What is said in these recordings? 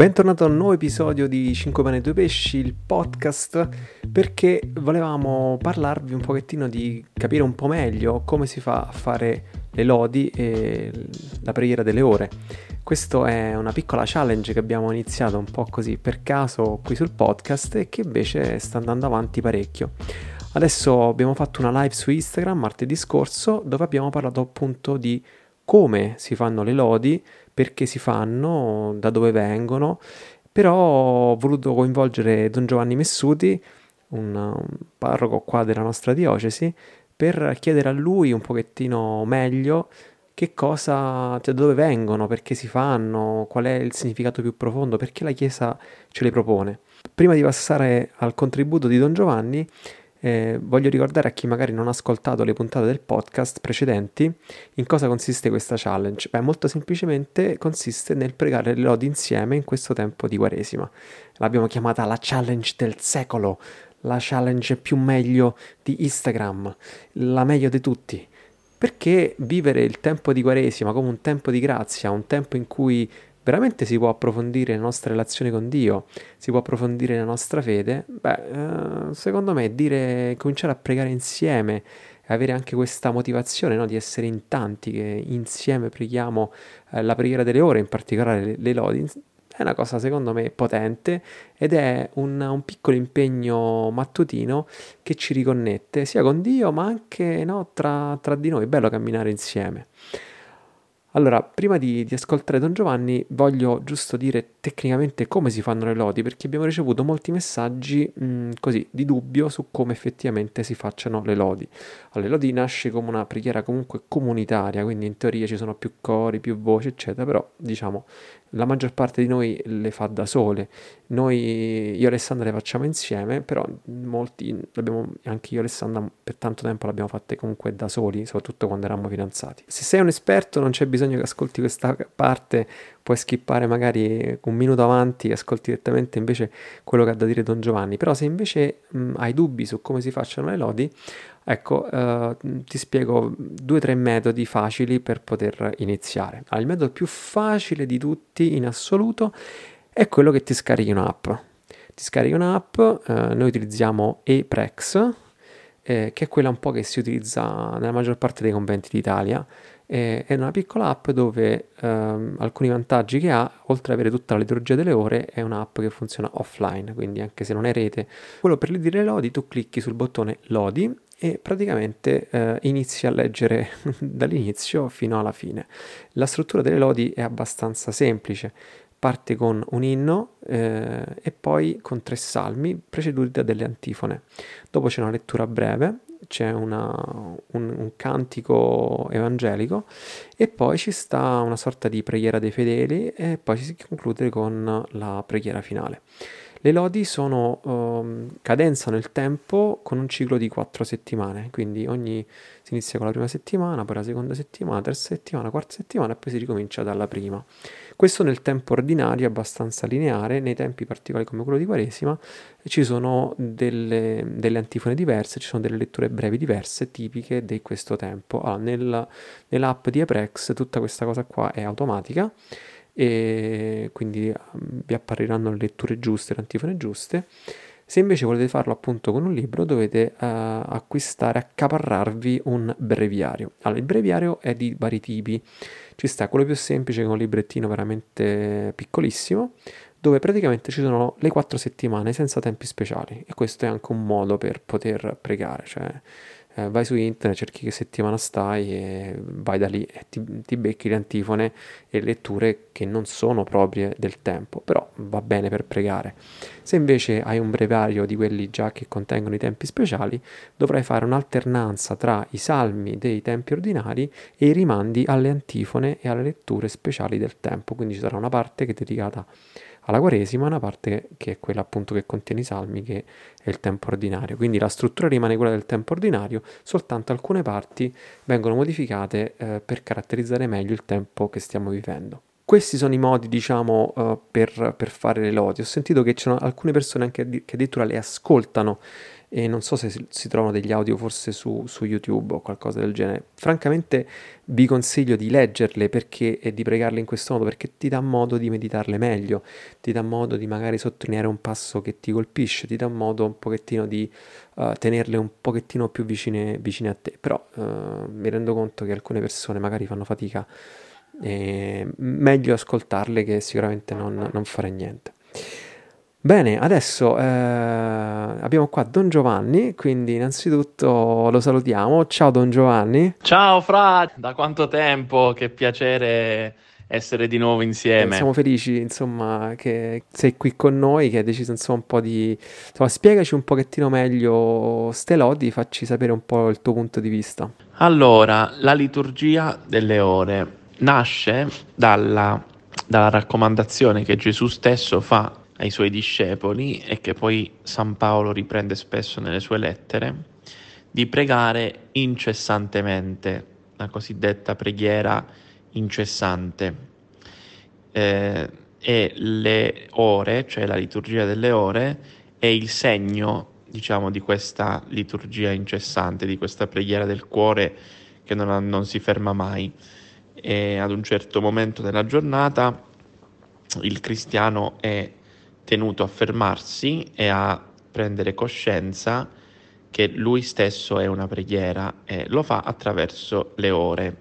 Bentornato a un nuovo episodio di 5 pane e 2 pesci, il podcast, perché volevamo parlarvi un pochettino di capire un po' meglio come si fa a fare le lodi e la preghiera delle ore. Questa è una piccola challenge che abbiamo iniziato un po' così per caso qui sul podcast e che invece sta andando avanti parecchio. Adesso abbiamo fatto una live su Instagram martedì scorso dove abbiamo parlato appunto di come si fanno le lodi, perché si fanno, da dove vengono, però ho voluto coinvolgere Don Giovanni Messuti, un, parroco qua della nostra diocesi, per chiedere a lui un pochettino meglio che cosa, cioè da dove vengono, perché si fanno, qual è il significato più profondo, perché la Chiesa ce le propone. Prima di passare al contributo di Don Giovanni, eh, voglio ricordare a chi magari non ha ascoltato le puntate del podcast precedenti in cosa consiste questa challenge. Beh, molto semplicemente consiste nel pregare le lodi insieme in questo tempo di Quaresima. L'abbiamo chiamata la challenge del secolo, la challenge più meglio di Instagram, la meglio di tutti. Perché vivere il tempo di Quaresima come un tempo di grazia, un tempo in cui veramente si può approfondire la nostra relazione con Dio, si può approfondire la nostra fede, beh, eh, secondo me dire, cominciare a pregare insieme e avere anche questa motivazione no, di essere in tanti che insieme preghiamo eh, la preghiera delle ore, in particolare le, le lodi, è una cosa secondo me potente ed è un, un, piccolo impegno mattutino che ci riconnette sia con Dio ma anche no, tra, tra di noi, è bello camminare insieme. Allora, prima di, di, ascoltare Don Giovanni, voglio giusto dire tecnicamente come si fanno le lodi, perché abbiamo ricevuto molti messaggi mh, così di dubbio su come effettivamente si facciano le lodi. Allora, le lodi nasce come una preghiera comunque comunitaria, quindi in teoria ci sono più cori, più voci, eccetera, però diciamo la maggior parte di noi le fa da sole. Noi, io e Alessandra le facciamo insieme, però molti, anche io e Alessandra per tanto tempo le abbiamo fatte comunque da soli, soprattutto quando eravamo fidanzati. Se sei un esperto non c'è bisogno che ascolti questa parte, puoi skippare magari un minuto avanti e ascolti direttamente invece quello che ha da dire Don Giovanni. Però se invece mh, hai dubbi su come si facciano le lodi, Ecco, eh, ti spiego due o tre metodi facili per poter iniziare. Il metodo più facile di tutti in assoluto è quello che ti scarichi un'app. Ti scarichi un'app, eh, noi utilizziamo ePrex, eh, che è quella un po' che si utilizza nella maggior parte dei conventi d'Italia. è una piccola app dove ehm, alcuni vantaggi che ha, oltre ad avere tutta la liturgia delle ore, è un'app che funziona offline, quindi anche se non è rete. Quello per dire lodi, tu clicchi sul bottone lodi e praticamente eh, inizi a leggere dall'inizio fino alla fine. La struttura delle lodi è abbastanza semplice, parte con un inno eh, e poi con tre salmi preceduti da delle antifone. Dopo c'è una lettura breve, c'è una, un, un, cantico evangelico e poi ci sta una sorta di preghiera dei fedeli e poi si conclude con la preghiera finale. Le lodi sono um, cadenza nel tempo con un ciclo di quattro settimane, quindi ogni, si inizia con la prima settimana, poi la seconda settimana, terza settimana, quarta settimana e poi si ricomincia dalla prima. Questo nel tempo ordinario è abbastanza lineare, nei tempi particolari come quello di Quaresima ci sono delle, delle antifone diverse, ci sono delle letture brevi diverse tipiche di questo tempo. Allora, nel, nell'app di Eprex tutta questa cosa qua è automatica e quindi mm, vi appariranno le letture giuste, le antifone giuste. Se invece volete farlo appunto con un libro dovete uh, acquistare, accaparrarvi un breviario. Allora, il breviario è di vari tipi. Ci sta quello più semplice che è un librettino veramente piccolissimo, dove praticamente ci sono le quattro settimane senza tempi speciali e questo è anche un modo per poter pregare, cioè eh, vai su internet, cerchi che settimana stai e vai da lì e ti, ti, becchi le antifone e letture che non sono proprie del tempo, però va bene per pregare. Se invece hai un breviario di quelli già che contengono i tempi speciali, dovrai fare un'alternanza tra i salmi dei tempi ordinari e i rimandi alle antifone e alle letture speciali del tempo, quindi ci sarà una parte che è dedicata alla Quaresima, una parte che è quella appunto che contiene i salmi, che è il tempo ordinario. Quindi la struttura rimane quella del tempo ordinario, soltanto alcune parti vengono modificate eh, per caratterizzare meglio il tempo che stiamo vivendo. Questi sono i modi, diciamo, uh, per, per, fare le lodi. Ho sentito che ci sono alcune persone anche che addirittura le ascoltano e non so se si, trovano degli audio forse su, su, YouTube o qualcosa del genere. Francamente vi consiglio di leggerle perché, e di pregarle in questo modo perché ti dà modo di meditarle meglio, ti dà modo di magari sottolineare un passo che ti colpisce, ti dà modo un pochettino di uh, tenerle un pochettino più vicine, vicine a te. Però uh, mi rendo conto che alcune persone magari fanno fatica meglio ascoltarle che sicuramente non, non fare niente. Bene, adesso eh, abbiamo qua Don Giovanni, quindi innanzitutto lo salutiamo. Ciao Don Giovanni. Ciao Fra, da quanto tempo, che piacere essere di nuovo insieme. Eh, siamo felici, insomma, che sei qui con noi, che hai deciso, insomma, un po' di... Insomma, spiegaci un pochettino meglio ste lodi, facci sapere un po' il tuo punto di vista. Allora, la liturgia delle ore nasce dalla, dalla raccomandazione che Gesù stesso fa ai suoi discepoli e che poi San Paolo riprende spesso nelle sue lettere, di pregare incessantemente, la cosiddetta preghiera incessante. Eh, e le ore, cioè la liturgia delle ore, è il segno, diciamo, di questa liturgia incessante, di questa preghiera del cuore che non, non si ferma mai. E ad un certo momento della giornata il cristiano è tenuto a fermarsi e a prendere coscienza che lui stesso è una preghiera e lo fa attraverso le ore.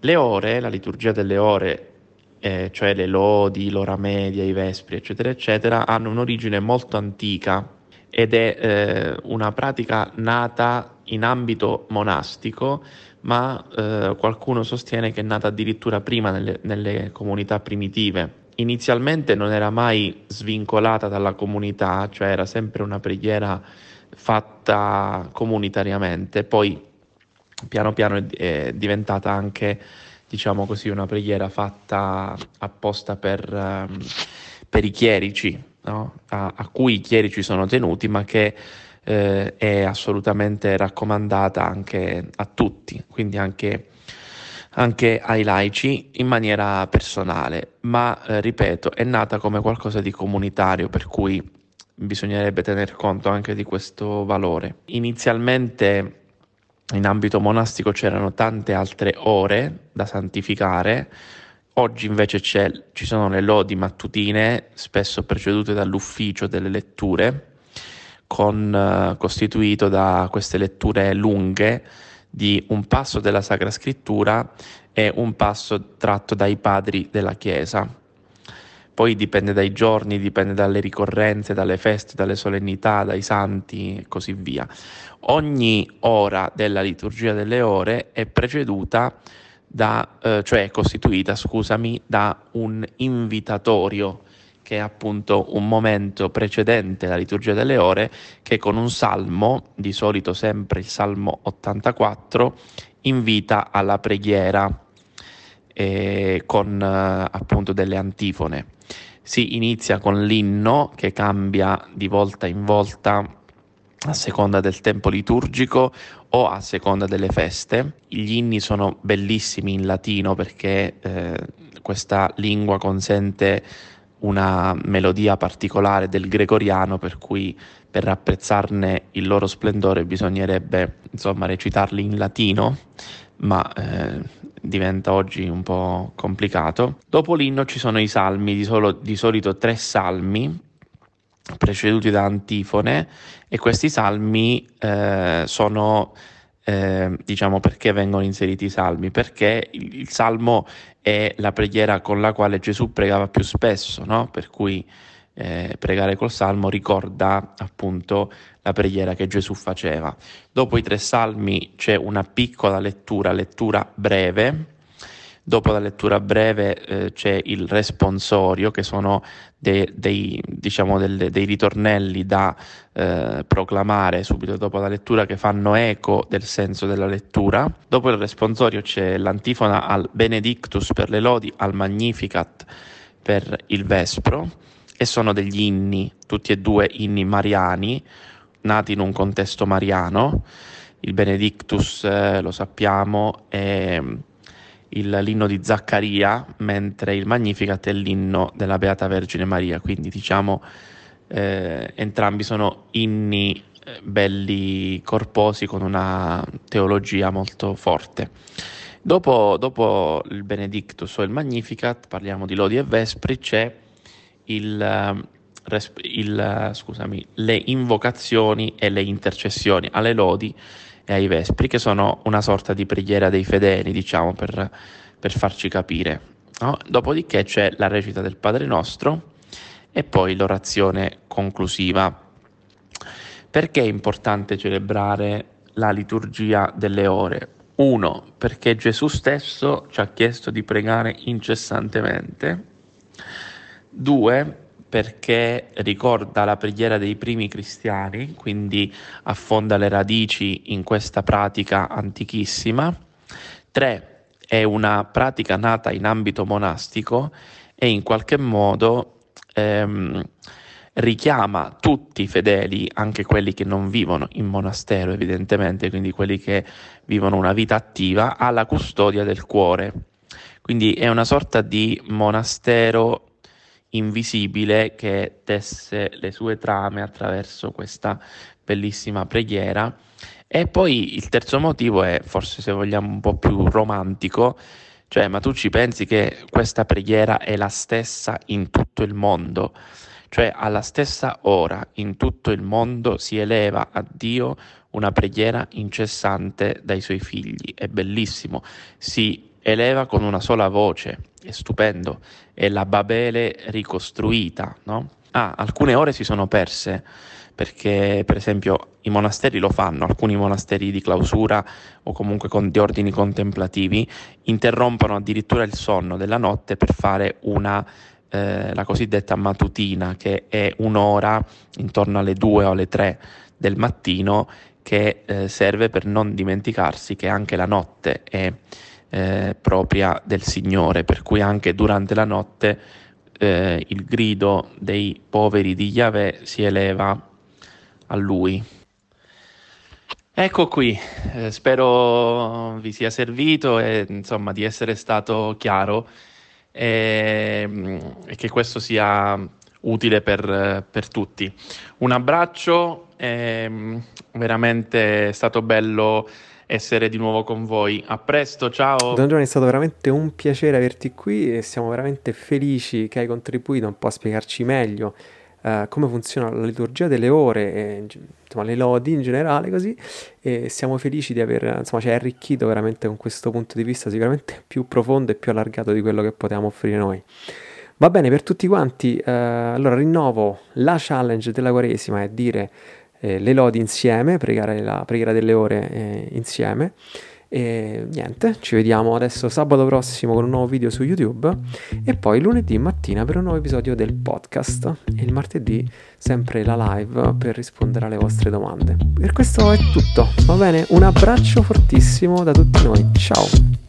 Le ore, la liturgia delle ore, eh, cioè le lodi, l'ora media, i vespri, eccetera, eccetera, hanno un'origine molto antica ed è eh, una pratica nata in ambito monastico, ma eh, qualcuno sostiene che è nata addirittura prima nelle, nelle comunità primitive inizialmente non era mai svincolata dalla comunità, cioè era sempre una preghiera fatta comunitariamente, poi piano piano è diventata anche, diciamo così, una preghiera fatta apposta per, um, per i chierici, no? a, a, cui i chierici sono tenuti, ma che eh, è assolutamente raccomandata anche a tutti, quindi anche anche ai laici in maniera personale, ma eh, ripeto, è nata come qualcosa di comunitario, per cui bisognerebbe tener conto anche di questo valore. Inizialmente in ambito monastico c'erano tante altre ore da santificare, oggi invece ci sono le lodi mattutine, spesso precedute dall'ufficio delle letture, con, eh, costituito da queste letture lunghe di un passo della Sacra Scrittura e un passo tratto dai padri della Chiesa. Poi dipende dai giorni, dipende dalle ricorrenze, dalle feste, dalle solennità, dai santi e così via. Ogni ora della liturgia delle ore è preceduta da, eh, cioè costituita, scusami, da un invitatorio che è appunto un momento precedente alla liturgia delle ore, che con un salmo, di solito sempre il salmo 84, invita alla preghiera eh, con eh, appunto delle antifone. Si inizia con l'inno che cambia di volta in volta a seconda del tempo liturgico o a seconda delle feste. Gli inni sono bellissimi in latino perché eh, questa lingua consente una melodia particolare del gregoriano per cui per apprezzarne il loro splendore bisognerebbe insomma recitarli in latino ma eh, diventa oggi un po' complicato. Dopo l'inno ci sono i salmi, di, solo, di solito tre salmi preceduti da antifone e questi salmi eh, sono eh, diciamo perché vengono inseriti i salmi? Perché il, il, salmo è la preghiera con la quale Gesù pregava più spesso, no? Per cui eh, pregare col salmo ricorda appunto la preghiera che Gesù faceva. Dopo i tre salmi c'è una piccola lettura, lettura breve, Dopo la lettura breve eh, c'è il responsorio, che sono dei, dei, diciamo delle, dei ritornelli da eh, proclamare subito dopo la lettura che fanno eco del senso della lettura. Dopo il responsorio c'è l'antifona al Benedictus per le lodi, al Magnificat per il Vespro e sono degli inni, tutti e due inni mariani, nati in un contesto mariano. Il Benedictus, eh, lo sappiamo, è il, l'inno di Zaccaria, mentre il Magnificat è l'inno della Beata Vergine Maria, quindi diciamo eh, entrambi sono inni eh, belli corposi con una teologia molto forte. Dopo, dopo, il Benedictus o il Magnificat, parliamo di Lodi e Vespri, c'è il, il, scusami, le invocazioni e le intercessioni alle Lodi e ai Vespri, che sono una sorta di preghiera dei fedeli, diciamo, per, per farci capire. No? Dopodiché c'è la recita del Padre Nostro e poi l'orazione conclusiva. Perché è importante celebrare la liturgia delle ore? Uno, perché Gesù stesso ci ha chiesto di pregare incessantemente. Due, perché ricorda la preghiera dei primi cristiani, quindi affonda le radici in questa pratica antichissima. Tre, è una pratica nata in ambito monastico e in qualche modo ehm, richiama tutti i fedeli, anche quelli che non vivono in monastero evidentemente, quindi quelli che vivono una vita attiva, alla custodia del cuore. Quindi è una sorta di monastero invisibile che tesse le sue trame attraverso questa bellissima preghiera. E poi il terzo motivo è, forse se vogliamo un po' più romantico, cioè ma tu ci pensi che questa preghiera è la stessa in tutto il mondo? Cioè alla stessa ora in tutto il mondo si eleva a Dio una preghiera incessante dai suoi figli. È bellissimo, si eleva con una sola voce, è stupendo, è la Babele ricostruita, no? Ah, alcune ore si sono perse perché per esempio i monasteri lo fanno, alcuni monasteri di clausura o comunque con, di ordini contemplativi interrompono addirittura il sonno della notte per fare una eh, la cosiddetta matutina, che è un'ora intorno alle 2 o alle 3 del mattino che eh, serve per non dimenticarsi che anche la notte è eh, propria del Signore, per cui anche durante la notte eh, il grido dei poveri di Yahweh si eleva a Lui. Ecco qui, eh, spero vi sia servito e insomma di essere stato chiaro e, ehm, e che questo sia utile per, per tutti. Un abbraccio, è ehm, veramente stato bello essere di nuovo con voi. A presto, ciao. Don Giovanni, è stato veramente un piacere averti qui e siamo veramente felici che hai contribuito un po' a spiegarci meglio uh, come funziona la liturgia delle ore, e, insomma le lodi in generale così e siamo felici di aver, insomma, ci hai arricchito veramente con questo punto di vista sicuramente più profondo e più allargato di quello che potevamo offrire noi. Va bene, per tutti quanti, uh, allora rinnovo la challenge della Quaresima è dire eh, le lodi insieme, pregare la preghiera delle ore eh, insieme. E niente, ci vediamo adesso sabato prossimo con un nuovo video su YouTube e poi lunedì mattina per un nuovo episodio del podcast e il martedì sempre la live per rispondere alle vostre domande. Per questo è tutto, va bene? Un abbraccio fortissimo da tutti noi, ciao!